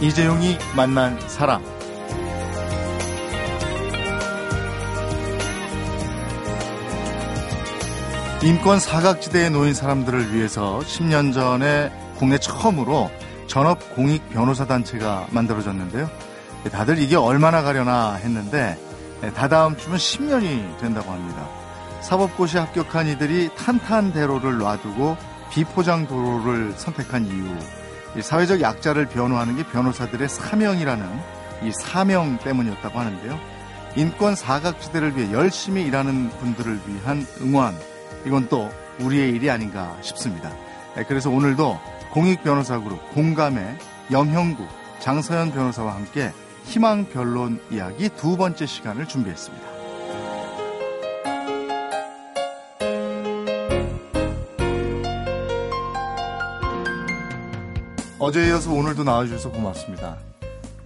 이재용이 만난 사람. 인권 사각지대에 놓인 사람들을 위해서 10년 전에 국내 처음으로 전업 공익 변호사 단체가 만들어졌는데요. 다들 이게 얼마나 가려나 했는데 다다음 주면 10년이 된다고 합니다. 사법고시 합격한 이들이 탄탄대로를 놔두고 비포장 도로를 선택한 이유, 사회적 약자를 변호하는 게 변호사들의 사명이라는 이 사명 때문이었다고 하는데요. 인권 사각지대를 위해 열심히 일하는 분들을 위한 응원, 이건 또 우리의 일이 아닌가 싶습니다. 네, 그래서 오늘도 공익변호사그룹 공감의 염형구 장서연 변호사와 함께 희망 변론 이야기 두 번째 시간을 준비했습니다. 어제에 이어서 오늘도 나와주셔서 고맙습니다.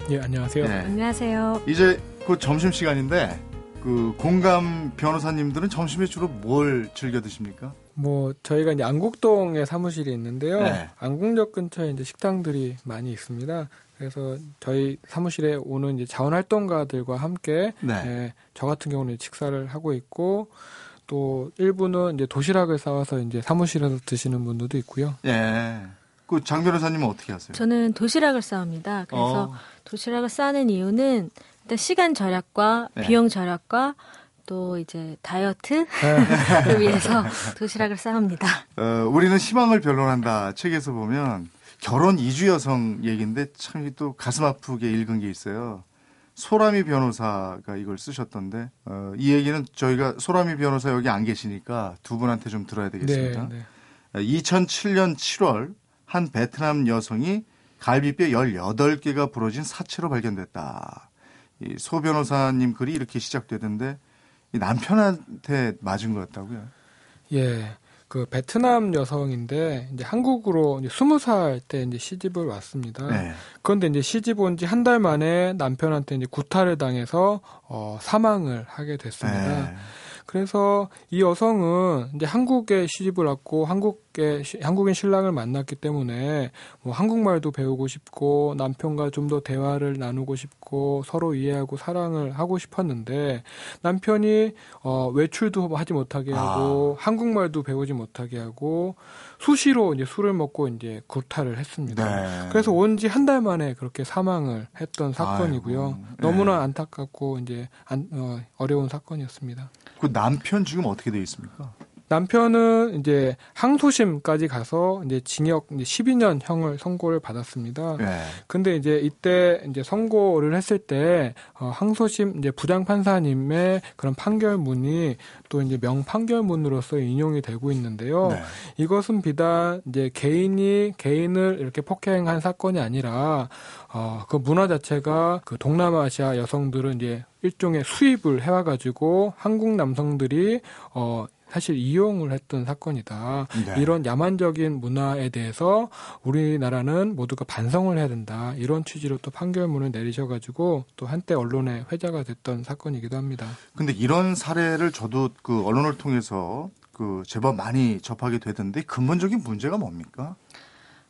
예, 안녕하세요. 네. 안녕하세요. 이제 곧 점심 시간인데 그 공감 변호사님들은 점심에 주로 뭘 즐겨 드십니까? 뭐 저희가 이제 안국동에 사무실이 있는데요. 네. 안국역 근처에 이제 식당들이 많이 있습니다. 그래서 저희 사무실에 오는 이제 자원활동가들과 함께 네. 예, 저 같은 경우는 식사를 하고 있고 또 일부는 이제 도시락을 싸와서 이제 사무실에서 드시는 분들도 있고요. 예. 그 장 변호사님은 어떻게 하세요? 저는 도시락을 싸웁니다. 그래서 어. 도시락을 싸는 이유는 일단 시간 절약과 네. 비용 절약과 또 이제 다이어트를 네. 위해서 도시락을 싸웁니다. 어, 우리는 희망을 변론한다 책에서 보면 결혼 이주 여성 얘기인데 참 또 가슴 아프게 읽은 게 있어요. 소라미 변호사가 이걸 쓰셨던데 어, 이 얘기는 저희가 소라미 변호사 여기 안 계시니까 두 분한테 좀 들어야 되겠습니다. 네, 네. 2007년 7월 한 베트남 여성이 갈비뼈 18개가 부러진 사체로 발견됐다. 이 소 변호사님 글이 이렇게 시작되던데 남편한테 맞은 거였다고요? 예. 그 베트남 여성인데 이제 한국으로 이제 스무 살때 이제 시집을 왔습니다. 네. 그런데 이제 시집 온 지 한 달 만에 남편한테 이제 구타를 당해서 어 사망을 하게 됐습니다. 네. 그래서 이 여성은 이제 한국에 시집을 왔고 한국에 한국인 신랑을 만났기 때문에 뭐 한국말도 배우고 싶고 남편과 좀 더 대화를 나누고 싶고 서로 이해하고 사랑을 하고 싶었는데 남편이 어 외출도 하지 못하게 하고 아. 한국말도 배우지 못하게 하고 수시로 이제 술을 먹고 이제 구타를 했습니다. 네. 그래서 온 지 한 달 만에 그렇게 사망을 했던 사건이고요. 아이고. 너무나 네. 안타깝고 이제 안, 어, 어려운 사건이었습니다. 그 남편 지금 어떻게 돼 있습니까? 남편은 이제 항소심까지 가서 이제 징역 이제 12년 형을 선고를 받았습니다. 네. 근데 이제 이때 이제 선고를 했을 때 어, 항소심 이제 부장 판사님의 그런 판결문이 또 이제 명 판결문으로서 인용이 되고 있는데요. 네. 이것은 비단 이제 개인이 개인을 이렇게 폭행한 사건이 아니라 어, 그 문화 자체가 그 동남아시아 여성들은 이제 일종의 수입을 해와가지고 한국 남성들이 어 사실 이용을 했던 사건이다. 네. 이런 야만적인 문화에 대해서 우리나라는 모두가 반성을 해야 된다. 이런 취지로 또 판결문을 내리셔가지고 또 한때 언론의 회자가 됐던 사건이기도 합니다. 근데 이런 사례를 저도 그 언론을 통해서 그 제법 많이 접하게 되던데 근본적인 문제가 뭡니까?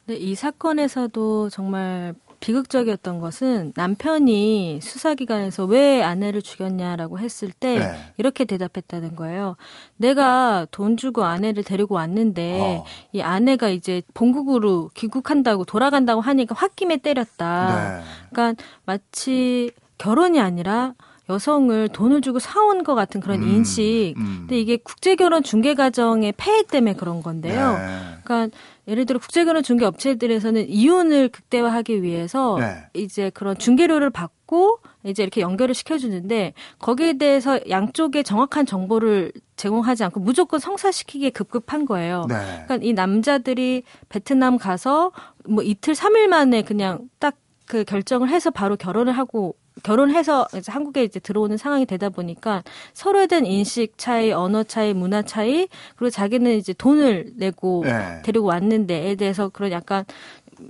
네, 이 사건에서도 정말 비극적이었던 것은 남편이 수사기관에서 왜 아내를 죽였냐라고 했을 때 네. 이렇게 대답했다는 거예요. 내가 돈 주고 아내를 데리고 왔는데 어. 이 아내가 이제 본국으로 귀국한다고 돌아간다고 하니까 홧김에 때렸다. 네. 그러니까 마치 결혼이 아니라 여성을 돈을 주고 사온 것 같은 그런 음, 인식. 음. 근데 이게 국제결혼 중개 과정의 폐해 때문에 그런 건데요. 네. 그러니까 예를 들어 국제결혼 중개 업체들에서는 이혼을 극대화하기 위해서 네. 이제 그런 중개료를 받고 이제 이렇게 연결을 시켜주는데 거기에 대해서 양쪽에 정확한 정보를 제공하지 않고 무조건 성사시키기에 급급한 거예요. 네. 그러니까 이 남자들이 베트남 가서 뭐 이틀 삼일 만에 그냥 딱 그 결정을 해서 바로 결혼을 하고 결혼해서 이제 한국에 이제 들어오는 상황이 되다 보니까 서로에 대한 인식 차이, 언어 차이, 문화 차이, 그리고 자기는 이제 돈을 내고 네. 데리고 왔는데에 대해서 그런 약간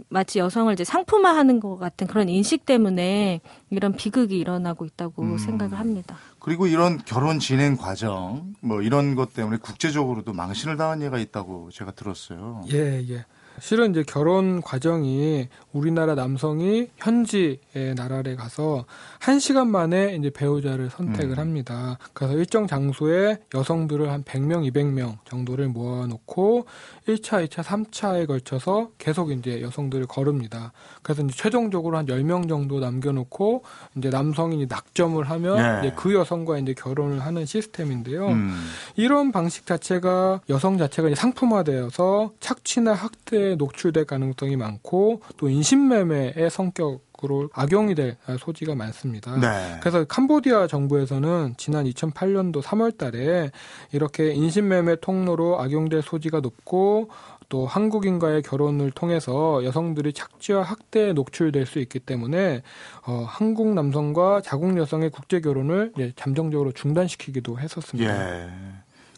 마치 여성을 이제 상품화하는 것 같은 그런 인식 때문에 이런 비극이 일어나고 있다고 음. 생각을 합니다. 그리고 이런 결혼 진행 과정 뭐 이런 것 때문에 국제적으로도 망신을 당한 예가 있다고 제가 들었어요. 예, 예. 실은 이제 결혼 과정이 우리나라 남성이 현지의 나라에 가서 한 시간 만에 이제 배우자를 선택을 음. 합니다. 그래서 일정 장소에 여성들을 한 100명, 200명 정도를 모아놓고 1차, 2차, 3차에 걸쳐서 계속 이제 여성들을 거릅니다. 그래서 이제 최종적으로 한 10명 정도 남겨놓고 이제 남성이 낙점을 하면 네. 이제 그 여성과 이제 결혼을 하는 시스템인데요. 음. 이런 방식 자체가 여성 자체가 상품화되어서 착취나 학대 에 노출될 가능성이 많고 또 인신매매의 성격 으로 악용이 될 소지가 많습니다. 네. 그래서 캄보디아 정부에서는 지난 2008년도 3월 달에 이렇게 인신매매 통로로 악용될 소지가 높고 또 한국인과의 결혼을 통해서 여성들이 착취와 학대에 노출될 수 있기 때문에 어, 한국 남성과 자국 여성의 국제 결혼을 잠정적으로 중단시키기도 했었습니다. 예.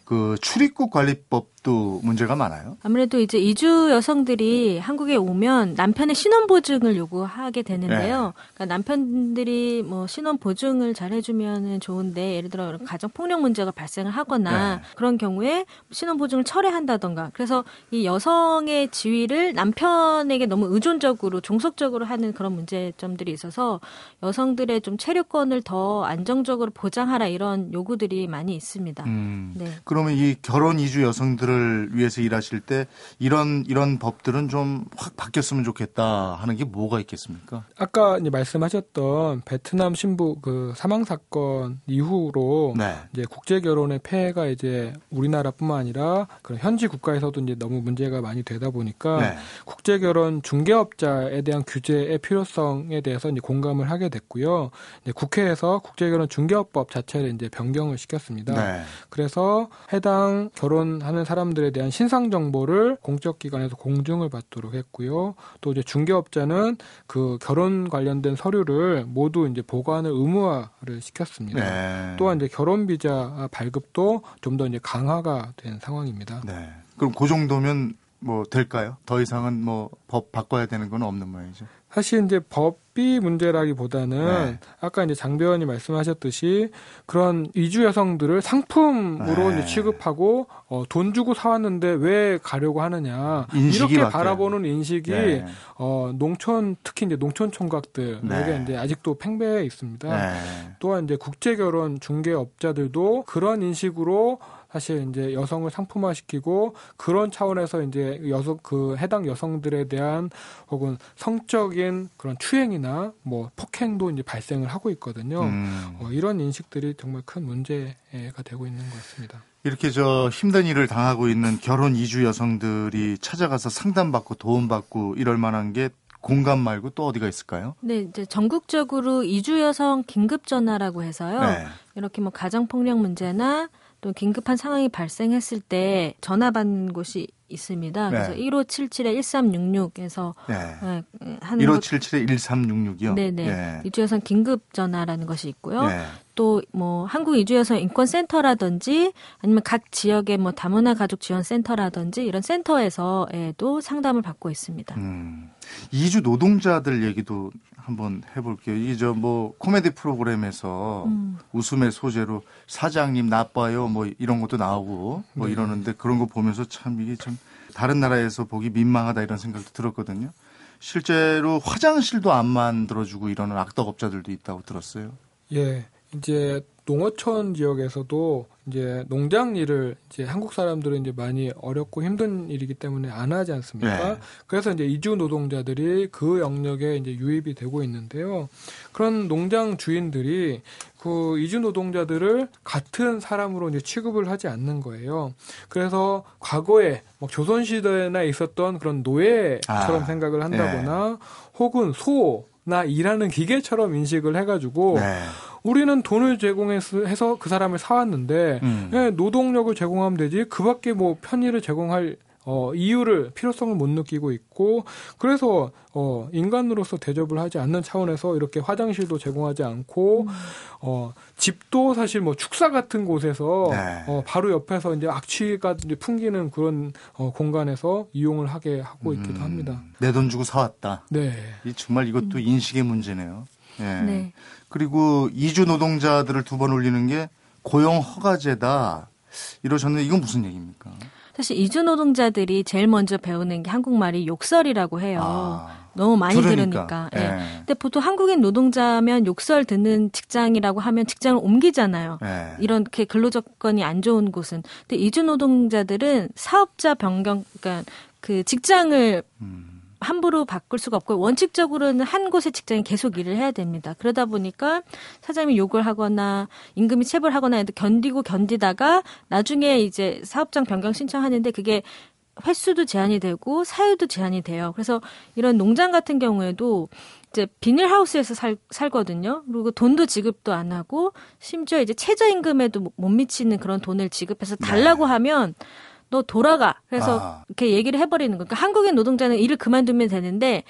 그 출입국 관리법도 문제가 많아요. 아무래도 이제 이주 여성들이 한국에 오면 남편의 신원 보증을 요구하게 되는데요. 네. 그러니까 남편들이 뭐 신원 보증을 잘 해주면은 좋은데 예를 들어 가정 폭력 문제가 발생을 하거나 네. 그런 경우에 신원 보증을 철회한다던가 그래서 이 여성의 지위를 남편에게 너무 의존적으로 종속적으로 하는 그런 문제점들이 있어서 여성들의 좀 체류권을 더 안정적으로 보장하라 이런 요구들이 많이 있습니다. 음. 네. 그러면 이 결혼 이주 여성들을 위해서 일하실 때 이런 이런 법들은 좀 확 바뀌었으면 좋겠다 하는 게 뭐가 있겠습니까? 아까 이제 말씀하셨던 베트남 신부 그 사망 사건 이후로 네. 이제 국제 결혼의 폐해가 이제 우리나라뿐만 아니라 그런 현지 국가에서도 이제 너무 문제가 많이 되다 보니까 네. 국제 결혼 중개업자에 대한 규제의 필요성에 대해서 이제 공감을 하게 됐고요. 이제 국회에서 국제 결혼 중개업법 자체를 이제 변경을 시켰습니다. 네. 그래서 해당 결혼하는 사람들에 대한 신상 정보를 공적 기관에서 공증을 받도록 했고요. 또 이제 중개업자는 그 결혼 관련된 서류를 모두 이제 보관을 의무화를 시켰습니다. 네. 또한 이제 결혼 비자 발급도 좀 더 이제 강화가 된 상황입니다. 네. 그럼 그 정도면 뭐 될까요? 더 이상은 뭐 법 바꿔야 되는 건 없는 모양이죠. 사실 이제 법 비 문제라기보다는 네. 아까 이제 장 배원이 말씀하셨듯이 그런 이주 여성들을 상품으로 네. 이제 취급하고 어, 돈 주고 사왔는데 왜 가려고 하느냐 이렇게 바뀌어요. 바라보는 인식이 네. 어, 농촌 특히 이제 농촌 총각들에게 네. 이제 아직도 팽배해 있습니다. 네. 또한 이제 국제 결혼 중개업자들도 그런 인식으로 사실 이제 여성을 상품화시키고 그런 차원에서 이제 여성 그 해당 여성들에 대한 혹은 성적인 그런 추행이나 뭐 폭행도 이제 발생을 하고 있거든요. 음. 어, 이런 인식들이 정말 큰 문제가 되고 있는 것 같습니다. 이렇게 저 힘든 일을 당하고 있는 결혼 이주 여성들이 찾아가서 상담받고 도움받고 이럴 만한 게 공감 말고 또 어디가 있을까요? 네, 이제 전국적으로 이주 여성 긴급 전화라고 해서요. 네. 이렇게 뭐 가정 폭력 문제나 또 긴급한 상황이 발생했을 때 전화 받는 곳이 있습니다. 네. 그래서 1577에 1366에서 네. 네, 하는 1577에 1366이요. 네네. 네. 이주여성 긴급 전화라는 것이 있고요. 네. 또뭐 한국 이주여성 인권센터라든지 아니면 각 지역의 뭐 다문화 가족 지원 센터라든지 이런 센터에서도 상담을 받고 있습니다. 음. 이주 노동자들 얘기도 한번 해볼게요. 이 저 뭐 코미디 프로그램에서 음. 웃음의 소재로 사장님 나빠요 뭐 이런 것도 나오고 뭐 네. 이러는데 그런 거 보면서 참 이게 참 다른 나라에서 보기 민망하다 이런 생각도 들었거든요. 실제로 화장실도 안 만들어주고 이러는 악덕업자들도 있다고 들었어요. 예, 이제 농어촌 지역에서도 이제 농장 일을 이제 한국 사람들은 이제 많이 어렵고 힘든 일이기 때문에 안 하지 않습니까? 네. 그래서 이제 이주 노동자들이 그 영역에 이제 유입이 되고 있는데요. 그런 농장 주인들이 그 이주 노동자들을 같은 사람으로 이제 취급을 하지 않는 거예요. 그래서 과거에 뭐 조선 시대나 있었던 그런 노예처럼 아, 생각을 한다거나 네. 혹은 소나 일하는 기계처럼 인식을 해가지고 네. 우리는 돈을 제공해서 그 사람을 사왔는데 음. 예, 노동력을 제공하면 되지 그밖에 뭐 편의를 제공할 어, 이유를 필요성을 못 느끼고 있고 그래서 어, 인간으로서 대접을 하지 않는 차원에서 이렇게 화장실도 제공하지 않고 음. 어, 집도 사실 뭐 축사 같은 곳에서 네. 어, 바로 옆에서 이제 악취가 이제 풍기는 그런 어, 공간에서 이용을 하게 하고 있기도 음. 합니다. 내돈 주고 사왔다. 네. 이 정말 이것도 음. 인식의 문제네요. 예. 네. 그리고 이주 노동자들을 두 번 올리는 게 고용 허가제다. 이러셨는데 이건 무슨 얘기입니까? 사실 이주 노동자들이 제일 먼저 배우는 게 한국말이 욕설이라고 해요. 아, 너무 많이 들으니까. 들으니까. 예. 네. 근데 보통 한국인 노동자면 욕설 듣는 직장이라고 하면 직장을 옮기잖아요. 네. 이렇게 근로 조건이 안 좋은 곳은. 근데 이주 노동자들은 사업자 변경 그러니까 그 직장을 음. 함부로 바꿀 수가 없고 원칙적으로는 한 곳의 직장에 계속 일을 해야 됩니다. 그러다 보니까 사장님이 욕을 하거나 임금이 체불하거나 해도 견디고 견디다가 나중에 이제 사업장 변경 신청하는데 그게 횟수도 제한이 되고 사유도 제한이 돼요. 그래서 이런 농장 같은 경우에도 이제 비닐하우스에서 살, 살거든요. 그리고 돈도 지급도 안 하고 심지어 이제 최저임금에도 못 미치는 그런 돈을 지급해서 달라고 네. 하면 너 돌아가. 그래서 아. 이렇게 얘기를 해버리는 거예요. 그러니까 한국인 노동자는 일을 그만두면 되는데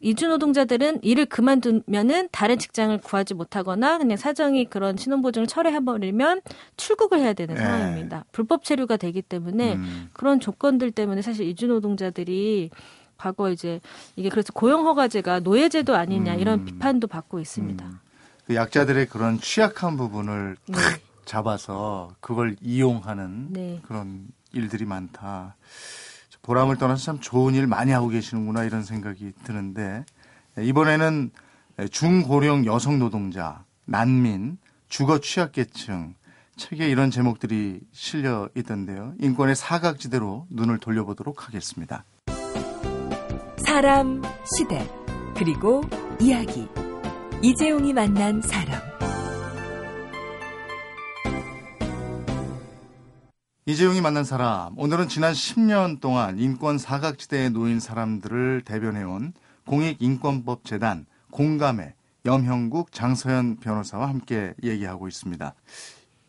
이주 노동자들은 일을 그만두면은 다른 직장을 구하지 못하거나 그냥 사정이 그런 신혼보증을 철회해버리면 출국을 해야 되는 네. 상황입니다. 불법 체류가 되기 때문에 음. 그런 조건들 때문에 사실 이주 노동자들이 과거 이제 이게 그래서 고용허가제가 노예제도 아니냐 이런 음. 비판도 받고 있습니다. 음. 그 약자들의 그런 취약한 부분을 네. 잡아서 그걸 이용하는 네. 그런 일들이 많다. 보람을 떠나서 참 좋은 일 많이 하고 계시는구나 이런 생각이 드는데 이번에는 중고령 여성 노동자, 난민, 주거 취약계층 책에 이런 제목들이 실려 있던데요. 인권의 사각지대로 눈을 돌려보도록 하겠습니다. 사람, 시대, 그리고 이야기. 이재용이 만난 사람. 이재용이 만난 사람. 오늘은 지난 10년 동안 인권 사각지대에 놓인 사람들을 대변해온 공익인권법재단 공감의 염형국 장서연 변호사와 함께 얘기하고 있습니다.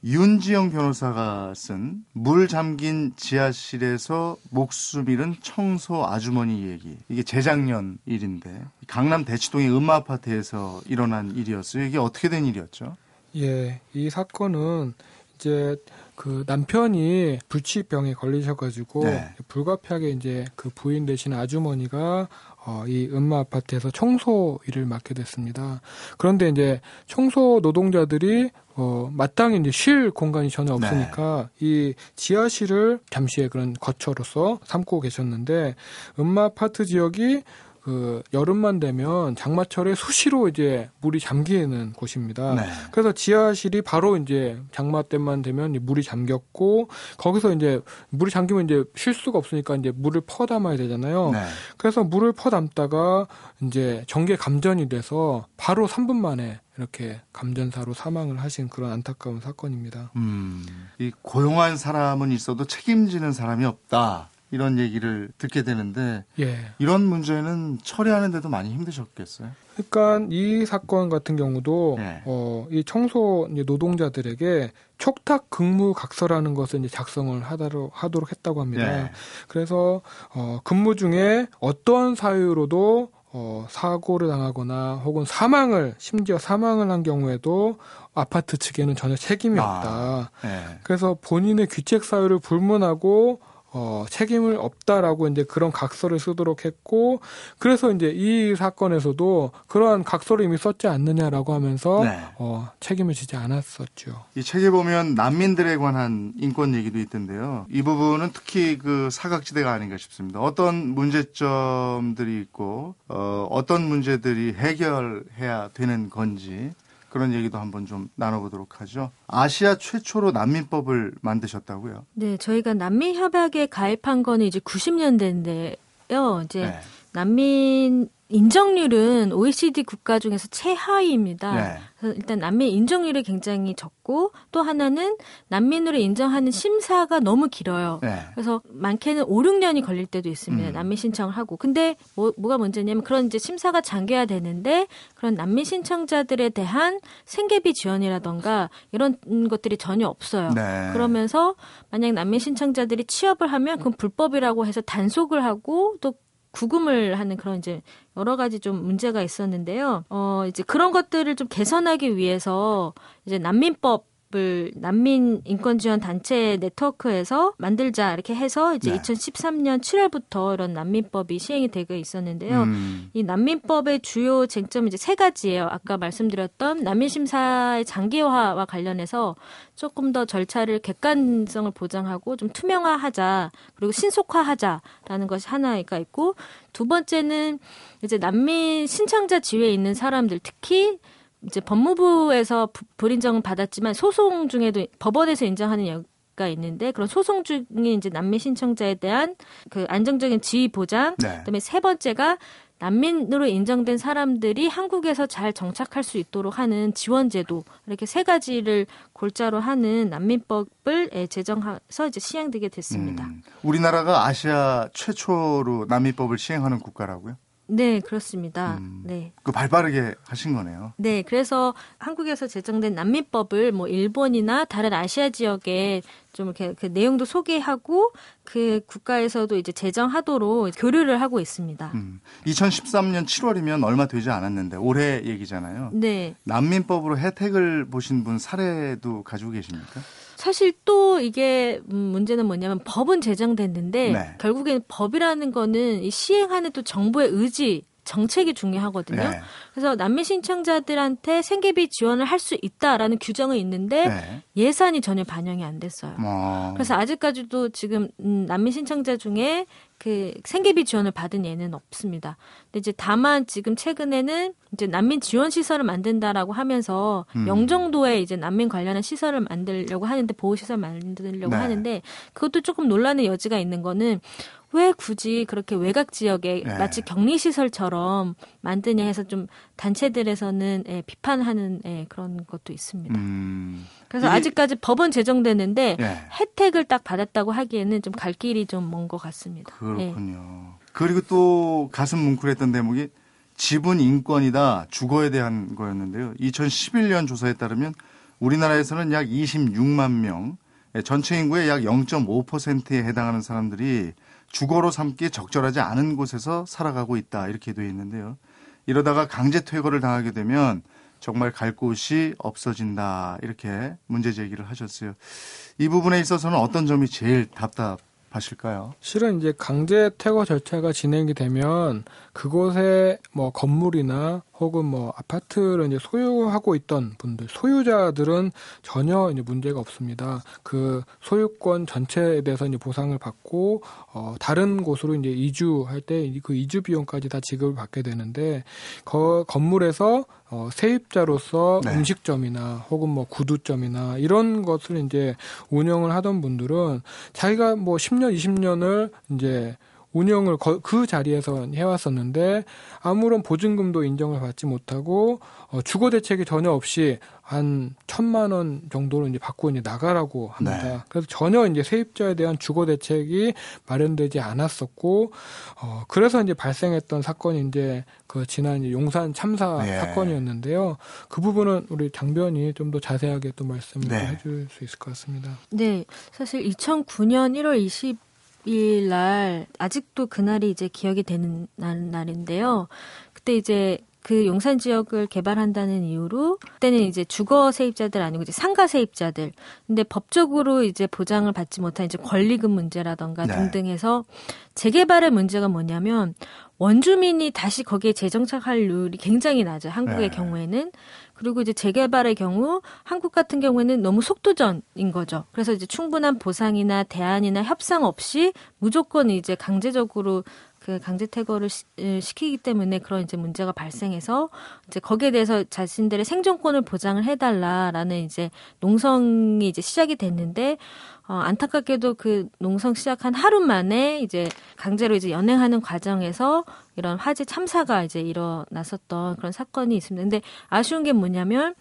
윤지영 변호사가 쓴 물 잠긴 지하실에서 목숨 잃은 청소 아주머니 얘기. 이게 재작년 일인데 강남 대치동의 음마 아파트에서 일어난 일이었어요. 이게 어떻게 된 일이었죠? 예, 이 사건은 이제 그 남편이 불치병에 걸리셔가지고 네. 불가피하게 이제 그 부인 되신 아주머니가 어, 이 음마 아파트에서 청소 일을 맡게 됐습니다. 그런데 이제 청소 노동자들이 어, 마땅히 이제 쉴 공간이 전혀 없으니까 네. 이 지하실을 잠시의 그런 거처로서 삼고 계셨는데 음마 아파트 지역이 그 여름만 되면 장마철에 수시로 이제 물이 잠기는 곳입니다. 네. 그래서 지하실이 바로 이제 장마 때만 되면 물이 잠겼고 거기서 이제 물이 잠기면 이제 쉴 수가 없으니까 이제 물을 퍼 담아야 되잖아요. 네. 그래서 물을 퍼 담다가 이제 전기 감전이 돼서 바로 3분 만에 이렇게 감전사로 사망을 하신 그런 안타까운 사건입니다. 음, 이 고용한 사람은 있어도 책임지는 사람이 없다. 이런 얘기를 듣게 되는데 예. 이런 문제는 처리하는데도 많이 힘드셨겠어요? 그러니까 이 사건 같은 경우도 예. 어, 이 청소 노동자들에게 촉탁 근무 각서라는 것을 이제 작성을 하도록, 하도록 했다고 합니다. 예. 그래서 어, 근무 중에 어떠한 사유로도 어, 사고를 당하거나 혹은 사망을 심지어 사망을 한 경우에도 아파트 측에는 전혀 책임이 아, 없다. 아, 그래서 본인의 귀책 사유를 불문하고 어, 책임을 없다라고 이제 그런 각서를 쓰도록 했고 그래서 이제 이 사건에서도 그러한 각서를 이미 썼지 않느냐라고 하면서 네. 어, 책임을 지지 않았었죠. 이 책에 보면 난민들에 관한 인권 얘기도 있던데요. 이 부분은 특히 그 사각지대가 아닌가 싶습니다. 어떤 문제점들이 있고 어, 어떤 문제들이 해결해야 되는 건지 그런 얘기도 한번 좀 나눠보도록 하죠. 아시아 최초로 난민법을 만드셨다고요? 네, 저희가 난민 협약에 가입한 거는 이제 90년대인데요. 이제 네. 난민 인정률은 OECD 국가 중에서 최하위입니다. 네. 그래서 일단 난민 인정률이 굉장히 적고 또 하나는 난민으로 인정하는 심사가 너무 길어요. 네. 그래서 많게는 5, 6년이 걸릴 때도 있습니다. 음. 난민 신청을 하고. 근데 뭐, 뭐가 문제냐면 그런 이제 심사가 장기화 되는데 그런 난민 신청자들에 대한 생계비 지원이라던가 이런 것들이 전혀 없어요. 네. 그러면서 만약 난민 신청자들이 취업을 하면 그건 불법이라고 해서 단속을 하고 또 구금을 하는 그런 이제 여러 가지 좀 문제가 있었는데요. 어, 이제 그런 것들을 좀 개선하기 위해서 이제 난민법 을 난민 인권 지원 단체 네트워크에서 만들자 이렇게 해서 이제 네. 2013년 7월부터 이런 난민법이 시행이 되고 있었는데요. 음. 이 난민법의 주요 쟁점 이제 세 가지예요. 아까 말씀드렸던 난민 심사의 장기화와 관련해서 조금 더 절차를 객관성을 보장하고 좀 투명화하자 그리고 신속화하자라는 것이 하나가 있고 두 번째는 이제 난민 신청자 지위에 있는 사람들 특히 이제 법무부에서 불인정은 받았지만 소송 중에도 법원에서 인정하는 여가 있는데 그런 소송 중에 이제 난민 신청자에 대한 그 안정적인 지위 보장, 네. 그다음에 세 번째가 난민으로 인정된 사람들이 한국에서 잘 정착할 수 있도록 하는 지원 제도 이렇게 세 가지를 골자로 하는 난민법을 예, 제정해서 이제 시행되게 됐습니다. 음, 우리나라가 아시아 최초로 난민법을 시행하는 국가라고요? 네, 그렇습니다. 음, 네. 그 발빠르게 하신 거네요. 네, 그래서 한국에서 제정된 난민법을 뭐 일본이나 다른 아시아 지역에 좀 이렇게 그 내용도 소개하고 그 국가에서도 이제 제정하도록 교류를 하고 있습니다. 음, 2013년 7월이면 얼마 되지 않았는데 올해 얘기잖아요. 네. 난민법으로 혜택을 보신 분 사례도 가지고 계십니까? 사실 또 이게 음, 문제는 뭐냐면 법은 제정됐는데 네. 결국엔 법이라는 거는 이 시행하는 또 정부의 의지 정책이 중요하거든요. 네. 그래서 난민 신청자들한테 생계비 지원을 할 수 있다라는 규정은 있는데 네. 예산이 전혀 반영이 안 됐어요. 어. 그래서 아직까지도 지금 음, 난민 신청자 중에 그 생계비 지원을 받은 예는 없습니다. 근데 이제 다만 지금 최근에는 이제 난민 지원 시설을 만든다라고 하면서 음. 영종도에 이제 난민 관련한 시설을 만들려고 하는데 보호 시설 만들려고 네. 하는데 그것도 조금 논란의 여지가 있는 거는 왜 굳이 그렇게 외곽 지역에 네. 마치 격리 시설처럼 만드냐 해서 좀 단체들에서는 예, 비판하는 예, 그런 것도 있습니다. 음. 그래서 아직까지 법은 제정됐는데 예. 혜택을 딱 받았다고 하기에는 좀 갈 길이 좀 먼 것 같습니다. 그렇군요. 예. 그리고 또 가슴 뭉클했던 대목이 지분 인권이다 주거에 대한 거였는데요. 2011년 조사에 따르면 우리나라에서는 약 26만 명, 예, 전체 인구의 약 0.5%에 해당하는 사람들이 주거로 삼기 적절하지 않은 곳에서 살아가고 있다 이렇게 되어 있는데요. 이러다가 강제 퇴거를 당하게 되면 정말 갈 곳이 없어진다 이렇게 문제 제기를 하셨어요. 이 부분에 있어서는 어떤 점이 제일 답답하실까요? 실은 이제 강제 퇴거 절차가 진행이 되면 그곳에 뭐 건물이나 혹은 뭐 아파트를 이제 소유하고 있던 분들, 소유자들은 전혀 이제 문제가 없습니다. 그 소유권 전체에 대해서 이제 보상을 받고 어 다른 곳으로 이제 이주할 때 그 이주 비용까지 다 지급을 받게 되는데 그 건물에서 어 세입자로서 네. 음식점이나 혹은 뭐 구두점이나 이런 것을 이제 운영을 하던 분들은 자기가 뭐 10년, 20년을 이제 운영을 그 자리에서 해왔었는데 아무런 보증금도 인정을 받지 못하고 어, 주거 대책이 전혀 없이 한 천만 원 정도를 이제 받고 이제 나가라고 합니다. 네. 그래서 전혀 이제 세입자에 대한 주거 대책이 마련되지 않았었고 어 그래서 이제 발생했던 사건이 이제 그 지난 이제 용산 참사 네. 사건이었는데요. 그 부분은 우리 장변이 좀 더 자세하게 또 말씀을 네. 해줄 수 있을 것 같습니다. 네, 사실 2009년 1월 20 20일 날 아직도 그날이 이제 기억이 되는 날, 날인데요. 그때 이제 그 용산 지역을 개발한다는 이유로 그때는 이제 주거 세입자들 아니고 이제 상가 세입자들 근데 법적으로 이제 보장을 받지 못한 이제 권리금 문제라던가 네. 등등 해서 재개발의 문제가 뭐냐면 원주민이 다시 거기에 재정착할 률이 굉장히 낮아요. 한국의 네. 경우에는 그리고 이제 재개발의 경우 한국 같은 경우에는 너무 속도전인 거죠. 그래서 이제 충분한 보상이나 대안이나 협상 없이 무조건 이제 강제적으로 그 강제 퇴거를 시, 키기 때문에 그런 이제 문제가 발생해서 이제 거기에 대해서 자신들의 생존권을 보장을 해달라라는 이제 농성이 이제 시작이 됐는데 어, 안타깝게도 그 농성 시작한 하루 만에 이제 강제로 이제 연행하는 과정에서 이런 화재 참사가 이제 일어났었던 그런 사건이 있습니다. 근데 아쉬운 게 뭐냐면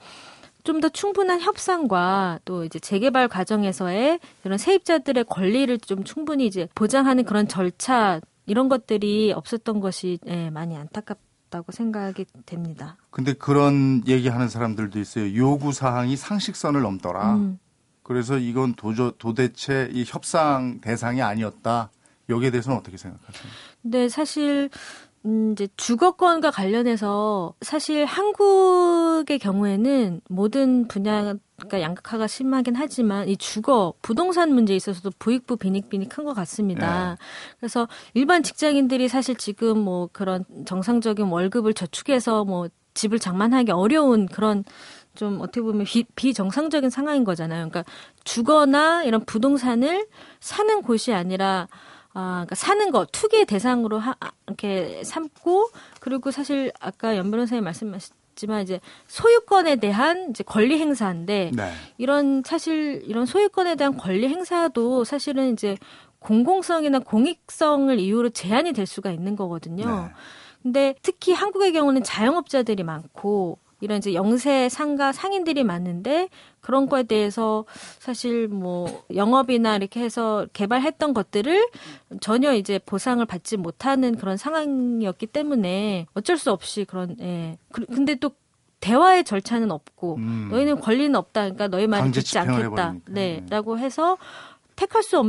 좀더 충분한 협상과 또 이제 재개발 과정에서의 이런 세입자들의 권리를 좀 충분히 이제 보장하는 그런 절차 이런 것들이 없었던 것이 예, 많이 안타깝다고 생각이 됩니다. 근데 그런 얘기하는 사람들도 있어요. 요구 사항이 상식선을 넘더라. 음. 그래서 이건 도저, 도대체 이 협상 대상이 아니었다. 여기에 대해서는 어떻게 생각하세요? 네, 사실 음, 이제 주거권과 관련해서 사실 한국의 경우에는 모든 분야가 양극화가 심하긴 하지만 이 주거 부동산 문제에 있어서도 부익부 빈익빈이 큰것 같습니다. 네. 그래서 일반 직장인들이 사실 지금 뭐 그런 정상적인 월급을 저축해서 뭐 집을 장만하기 어려운 그런 좀 어떻게 보면 비, 비정상적인 상황인 거잖아요. 그러니까 주거나 이런 부동산을 사는 곳이 아니라 아, 그러니까 사는 거 투기 대상으로 하, 이렇게 삼고 그리고 사실 아까 연 변호사님 말씀하셨지만 이제 소유권에 대한 이제 권리 행사인데 네. 이런 사실 이런 소유권에 대한 권리 행사도 사실은 이제 공공성이나 공익성을 이유로 제한이 될 수가 있는 거거든요. 네. 근데 특히 한국의 경우는 자영업자들이 많고 이런 이제 영세 상가 상인들이 많은데 그런 거에 대해서 사실 뭐 영업이나 이렇게 해서 개발했던 것들을 전혀 이제 보상을 받지 못하는 그런 상황이었기 때문에 어쩔 수 없이 그런 예. 근데 또 대화의 절차는 없고 음. 너희는 권리는 없다. 그러니까 너희 말을 듣지 않겠다. 네. 라고 해서 택할 수 없,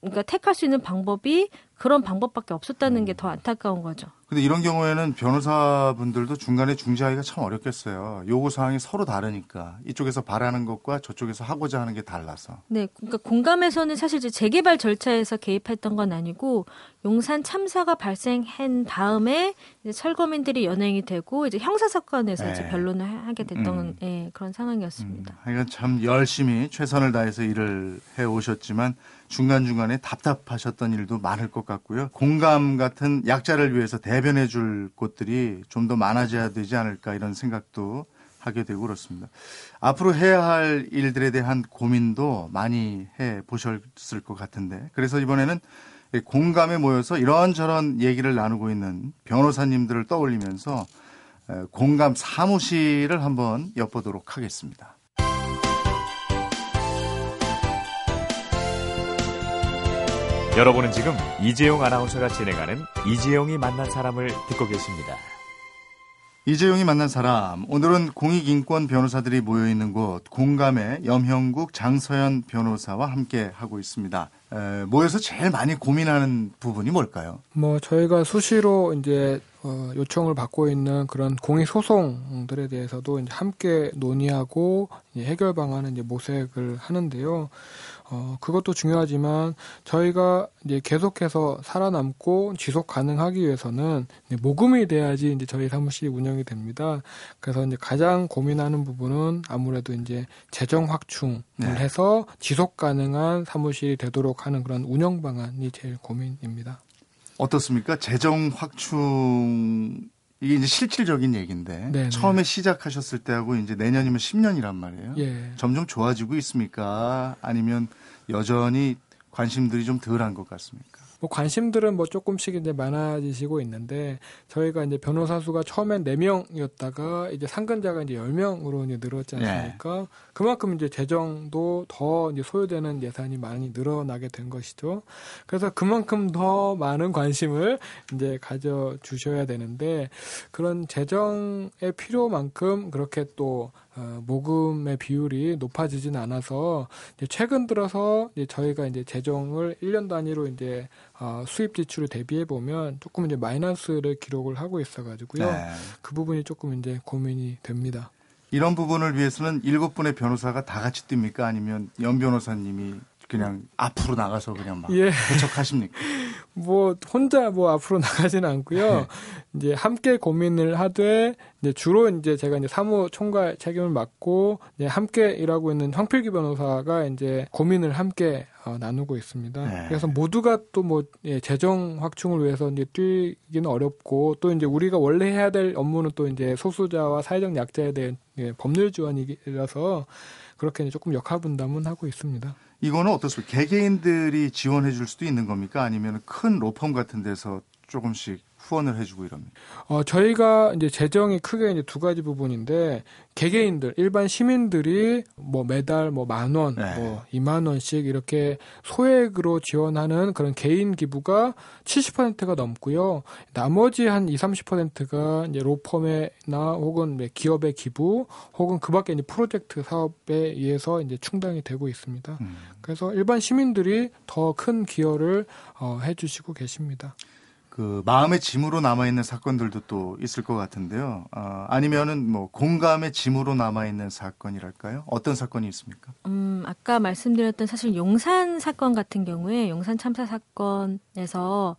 그러니까 택할 수 있는 방법이 그런 방법밖에 없었다는 게 더 안타까운 거죠. 근데 이런 경우에는 변호사분들도 중간에 중재하기가 참 어렵겠어요. 요구 사항이 서로 다르니까 이쪽에서 바라는 것과 저쪽에서 하고자 하는 게 달라서. 네, 그러니까 공감에서는 사실 재개발 절차에서 개입했던 건 아니고 용산 참사가 발생한 다음에 이제 철거민들이 연행이 되고 이제 형사 사건에서 네. 이제 변론을 하게 됐던 음. 네, 그런 상황이었습니다. 음. 그러니까 참 열심히 최선을 다해서 일을 해 오셨지만 중간중간에 답답하셨던 일도 많을 것 같고요. 공감 같은 약자를 위해서 대변해 줄 곳들이 좀 더 많아져야 되지 않을까 이런 생각도 하게 되고 그렇습니다. 앞으로 해야 할 일들에 대한 고민도 많이 해 보셨을 것 같은데 그래서 이번에는 공감에 모여서 이런저런 얘기를 나누고 있는 변호사님들을 떠올리면서 공감 사무실을 한번 엿보도록 하겠습니다. 여러분은 지금 이재용 아나운서가 진행하는 이재용이 만난 사람을 듣고 계십니다. 이재용이 만난 사람 오늘은 공익인권 변호사들이 모여 있는 곳 공감의 염형국 장서연 변호사와 함께 하고 있습니다. 에, 모여서 제일 많이 고민하는 부분이 뭘까요? 뭐 저희가 수시로 이제 어, 요청을 받고 있는 그런 공익 소송들에 대해서도 이제 함께 논의하고 이제 해결 방안을 이제 모색을 하는데요. 어, 그것도 중요하지만 저희가 이제 계속해서 살아남고 지속 가능하기 위해서는 모금이 돼야지 이제 저희 사무실이 운영이 됩니다. 그래서 이제 가장 고민하는 부분은 아무래도 이제 재정 확충을 네. 해서 지속 가능한 사무실이 되도록 하는 그런 운영 방안이 제일 고민입니다. 어떻습니까? 재정 확충 이게 이제 실질적인 얘기인데 네네. 네. 처음에 시작하셨을 때하고 이제 내년이면 10년이란 말이에요. 예. 점점 좋아지고 있습니까? 아니면 여전히 관심들이 좀 덜한 것 같습니까? 뭐 관심들은 뭐 조금씩 이제 많아지시고 있는데 저희가 이제 변호사 수가 처음엔 4명이었다가 이제 상근자가 이제 10명으로 이제 늘었지 네. 않습니까? 네. 그만큼 이제 재정도 더 이제 소요되는 예산이 많이 늘어나게 된 것이죠. 그래서 그만큼 더 많은 관심을 이제 가져 주셔야 되는데 그런 재정의 필요만큼 그렇게 또 어, 모금의 비율이 높아지지는 않아서 이제 최근 들어서 이제 저희가 이제 재정을 1년 단위로 이제 어, 수입 지출을 대비해 보면 조금 이제 마이너스를 기록을 하고 있어가지고요. 네. 그 부분이 조금 이제 고민이 됩니다. 이런 부분을 위해서는 일곱 분의 변호사가 다 같이 뜁니까? 아니면 연 변호사님이 그냥 앞으로 나가서 그냥 막 예. 개척하십니까? 뭐 혼자 뭐 앞으로 나가지는 않고요. 네. 이제 함께 고민을 하되 이제 주로 이제 제가 이제 사무 총괄 책임을 맡고 이제 함께 일하고 있는 황필기 변호사가 이제 고민을 함께 어, 나누고 있습니다. 네. 그래서 모두가 또뭐 예, 재정 확충을 위해서 이제 뛰기는 어렵고 또 이제 우리가 원래 해야 될 업무는 또 이제 소수자와 사회적 약자에 대한 예, 법률 지원이라서 그렇게 조금 역할 분담은 하고 있습니다. 이거는 어떻습니까? 개개인들이 지원해 줄 수도 있는 겁니까? 아니면 큰 로펌 같은 데서 조금씩 후원을 해주고 이럽니다. 어, 저희가 이제 재정이 크게 이제 두 가지 부분인데 개개인들 일반 시민들이 뭐 매달 뭐 만 원, 네. 뭐 2만 원씩 이렇게 소액으로 지원하는 그런 개인 기부가 70%가 넘고요. 나머지 한 2, 30%가 이제 로펌에나 혹은 기업의 기부 혹은 그밖에 이제 프로젝트 사업에 의해서 이제 충당이 되고 있습니다. 음. 그래서 일반 시민들이 더 큰 기여를 어, 해주시고 계십니다. 그 마음의 짐으로 남아 있는 사건들도 또 있을 것 같은데요. 어, 아니면은 뭐 공감의 짐으로 남아 있는 사건이랄까요? 어떤 사건이 있습니까? 음, 아까 말씀드렸던 사실 용산 사건 같은 경우에 용산 참사 사건에서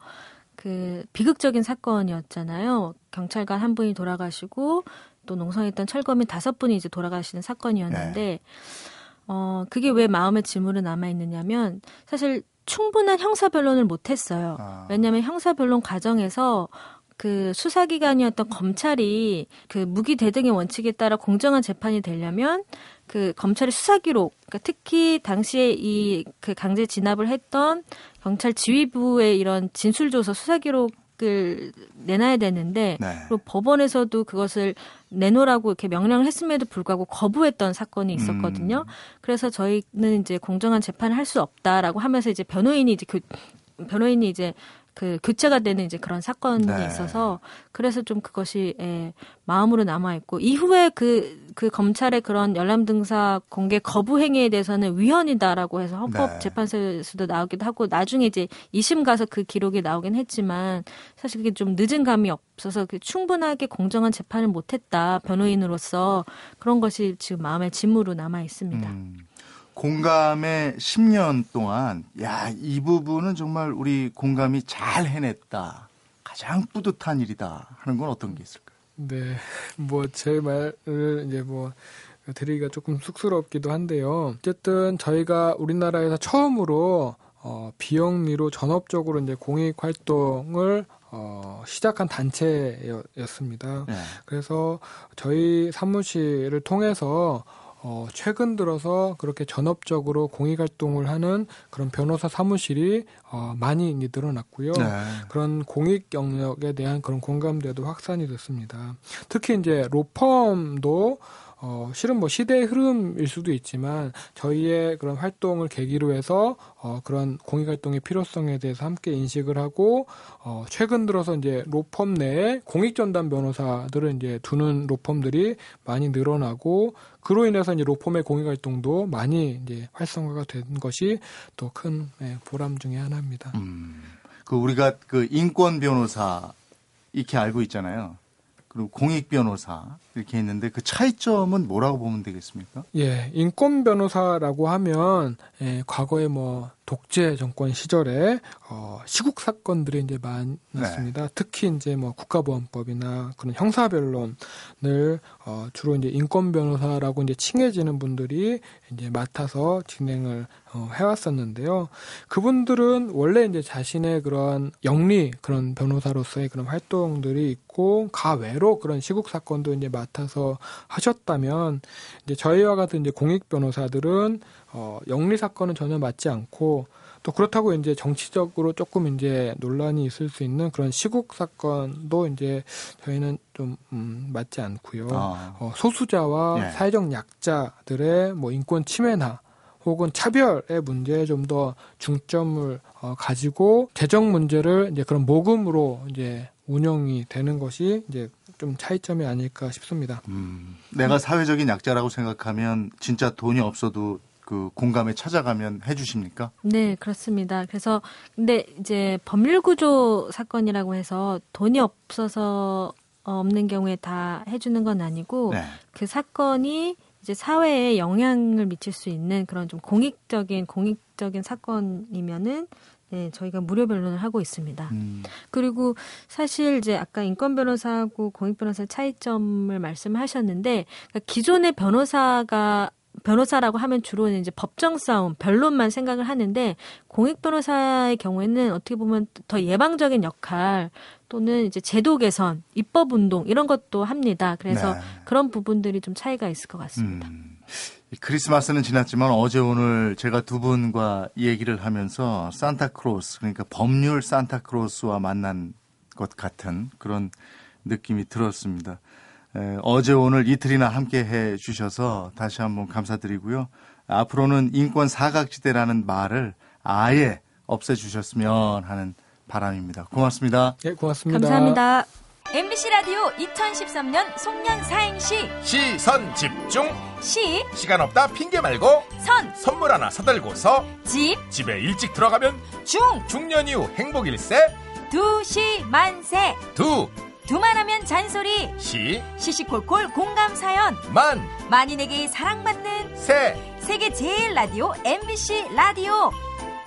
그 비극적인 사건이었잖아요. 경찰관 한 분이 돌아가시고 또 농성했던 철거민 다섯 분이 이제 돌아가시는 사건이었는데 네. 어, 그게 왜 마음의 짐으로 남아 있느냐면 사실 충분한 형사 변론을 못 했어요. 아. 왜냐하면 형사 변론 과정에서 그 수사기관이었던 검찰이 그 무기 대등의 원칙에 따라 공정한 재판이 되려면 그 검찰의 수사 기록, 그러니까 특히 당시에 이 그 강제 진압을 했던 경찰 지휘부의 이런 진술 조서 수사 기록 을 내놔야 되는데 네. 그리고 법원에서도 그것을 내놓으라고 이렇게 명령을 했음에도 불구하고 거부했던 사건이 있었거든요. 음. 그래서 저희는 이제 공정한 재판을 할 수 없다라고 하면서 이제 변호인이 이제 교, 변호인이 이제 그 교체가 되는 이제 그런 사건이 네. 있어서 그래서 좀 그것이 예, 마음으로 남아 있고 이후에 그그 그 검찰의 그런 열람 등사 공개 거부 행위에 대해서는 위헌이다라고 해서 헌법 재판소에서도 네. 나오기도 하고 나중에 이제 이심 가서 그 기록이 나오긴 했지만 사실 그게 좀 늦은 감이 없어서 충분하게 공정한 재판을 못했다 변호인으로서 그런 것이 지금 마음의 짐으로 남아 있습니다. 음. 공감의 10년 동안 야, 이 부분은 정말 우리 공감이 잘 해냈다. 가장 뿌듯한 일이다 하는 건 어떤 게 있을까요? 네. 뭐 제 말을 이제 뭐 드리기가 조금 쑥스럽기도 한데요. 어쨌든 저희가 우리나라에서 처음으로 어, 비영리로 전업적으로 이제 공익 활동을 어, 시작한 단체였습니다. 네. 그래서 저희 사무실을 통해서 어, 최근 들어서 그렇게 전업적으로 공익 활동을 하는 그런 변호사 사무실이 어, 많이 늘어났고요. 네. 그런 공익 영역에 대한 그런 공감대도 확산이 됐습니다. 특히 이제 로펌도 어, 실은 뭐 시대의 흐름일 수도 있지만 저희의 그런 활동을 계기로 해서 어, 그런 공익 활동의 필요성에 대해서 함께 인식을 하고 어, 최근 들어서 이제 로펌 내에 공익 전담 변호사들을 이제 두는 로펌들이 많이 늘어나고 그로 인해서 이제 로펌의 공익 활동도 많이 이제 활성화가 된 것이 또큰 예, 보람 중의 하나입니다. 음, 그 우리가 그 인권 변호사 이렇게 알고 있잖아요. 그리고 공익 변호사 이렇게 있는데 그 차이점은 뭐라고 보면 되겠습니까? 예, 인권 변호사라고 하면 예, 과거에 뭐 독재 정권 시절에 어, 시국 사건들이 이제 많았습니다. 네. 특히 이제 뭐 국가보안법이나 그런 형사 변론을 어, 주로 이제 인권 변호사라고 이제 칭해지는 분들이 이제 맡아서 진행을 어, 해왔었는데요. 그분들은 원래 이제 자신의 그런 영리 그런 변호사로서의 그런 활동들이 있고 가외로 그런 시국 사건도 이제 맡 아서 하셨다면 이제 저희와 같은 이제 공익 변호사들은 어, 영리 사건은 전혀 맞지 않고 또 그렇다고 이제 정치적으로 조금 이제 논란이 있을 수 있는 그런 시국 사건도 이제 저희는 좀 음, 맞지 않고요. 아. 어, 소수자와 예. 사회적 약자들의 뭐 인권 침해나 혹은 차별의 문제에 좀 더 중점을 어, 가지고 재정 문제를 이제 그런 모금으로 이제 운영이 되는 것이 이제 좀 차이점이 아닐까 싶습니다. 음, 내가 사회적인 약자라고 생각하면 진짜 돈이 없어도 그 공감에 찾아가면 해주십니까? 네, 그렇습니다. 그래서 근데 이제 법률구조 사건이라고 해서 돈이 없어서 없는 경우에 다 해주는 건 아니고 네. 그 사건이 이제 사회에 영향을 미칠 수 있는 그런 좀 공익적인 공익적인 사건이면은 네, 저희가 무료 변론을 하고 있습니다. 음. 그리고 사실 이제 아까 인권 변호사하고 공익 변호사의 차이점을 말씀하셨는데 그러니까 기존의 변호사가 변호사라고 하면 주로 이제 법정 싸움, 변론만 생각을 하는데 공익 변호사의 경우에는 어떻게 보면 더 예방적인 역할 또는 이제 제도 개선, 입법 운동 이런 것도 합니다. 그래서 네. 그런 부분들이 좀 차이가 있을 것 같습니다. 음. 크리스마스는 지났지만 어제 오늘 제가 두 분과 얘기를 하면서 산타크로스 그러니까 법률 산타크로스와 만난 것 같은 그런 느낌이 들었습니다. 에, 어제 오늘 이틀이나 함께 해 주셔서 다시 한번 감사드리고요. 앞으로는 인권 사각지대라는 말을 아예 없애 주셨으면 하는 바람입니다. 고맙습니다. 네, 고맙습니다. 감사합니다. MBC 라디오 2013년 송년 사행시. 시선 집중. 시. 시간 없다 핑계 말고 선. 선물 하나 사들고서 집. 집에 일찍 들어가면 중. 중년 이후 행복일세. 두시 만세. 두. 두만하면 잔소리. 시. 시시콜콜 공감 사연. 만. 만인에게 사랑받는 세. 세계 제일 라디오 MBC 라디오.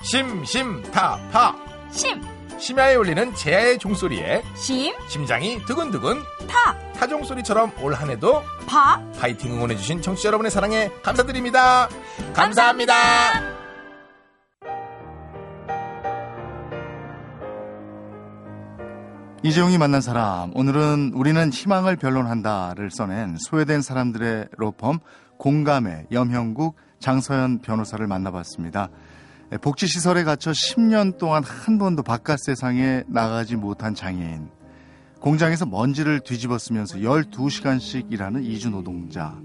심심타파. 심 심야에 울리는 제야의 종소리에 심, 심장이 두근두근 타, 타종 소리처럼 올 한해도 파, 파이팅 응원해주신 청취자 여러분의 사랑에 감사드립니다. 감사합니다. 이재용이 만난 사람 오늘은 우리는 희망을 변론한다를 써낸 소외된 사람들의 로펌 공감의 염형국 장서연 변호사를 만나봤습니다. 복지시설에 갇혀 10년 동안 한 번도 바깥 세상에 나가지 못한 장애인. 공장에서 먼지를 뒤집어 쓰면서 12시간씩 일하는 이주 노동자.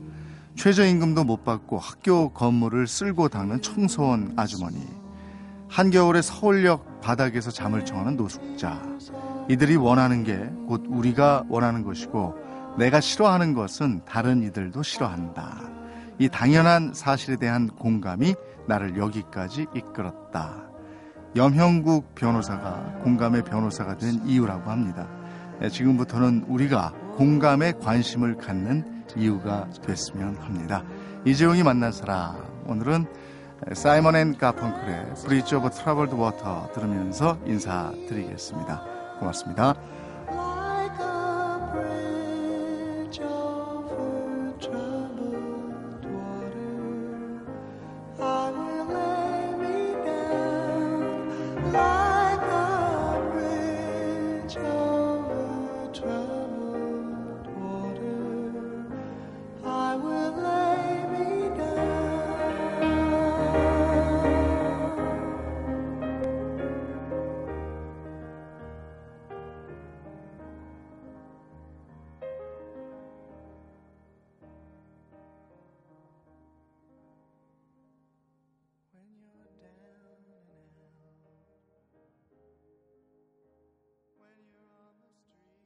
최저임금도 못 받고 학교 건물을 쓸고 닦는 청소원 아주머니. 한겨울에 서울역 바닥에서 잠을 청하는 노숙자. 이들이 원하는 게 곧 우리가 원하는 것이고 내가 싫어하는 것은 다른 이들도 싫어한다. 이 당연한 사실에 대한 공감이 나를 여기까지 이끌었다. 염형국 변호사가 공감의 변호사가 된 이유라고 합니다. 예, 지금부터는 우리가 공감에 관심을 갖는 이유가 됐으면 합니다. 이재용이 만난 사람 오늘은 사이먼 앤 가펑클의 Bridge Over Troubled Water 들으면서 인사드리겠습니다. 고맙습니다.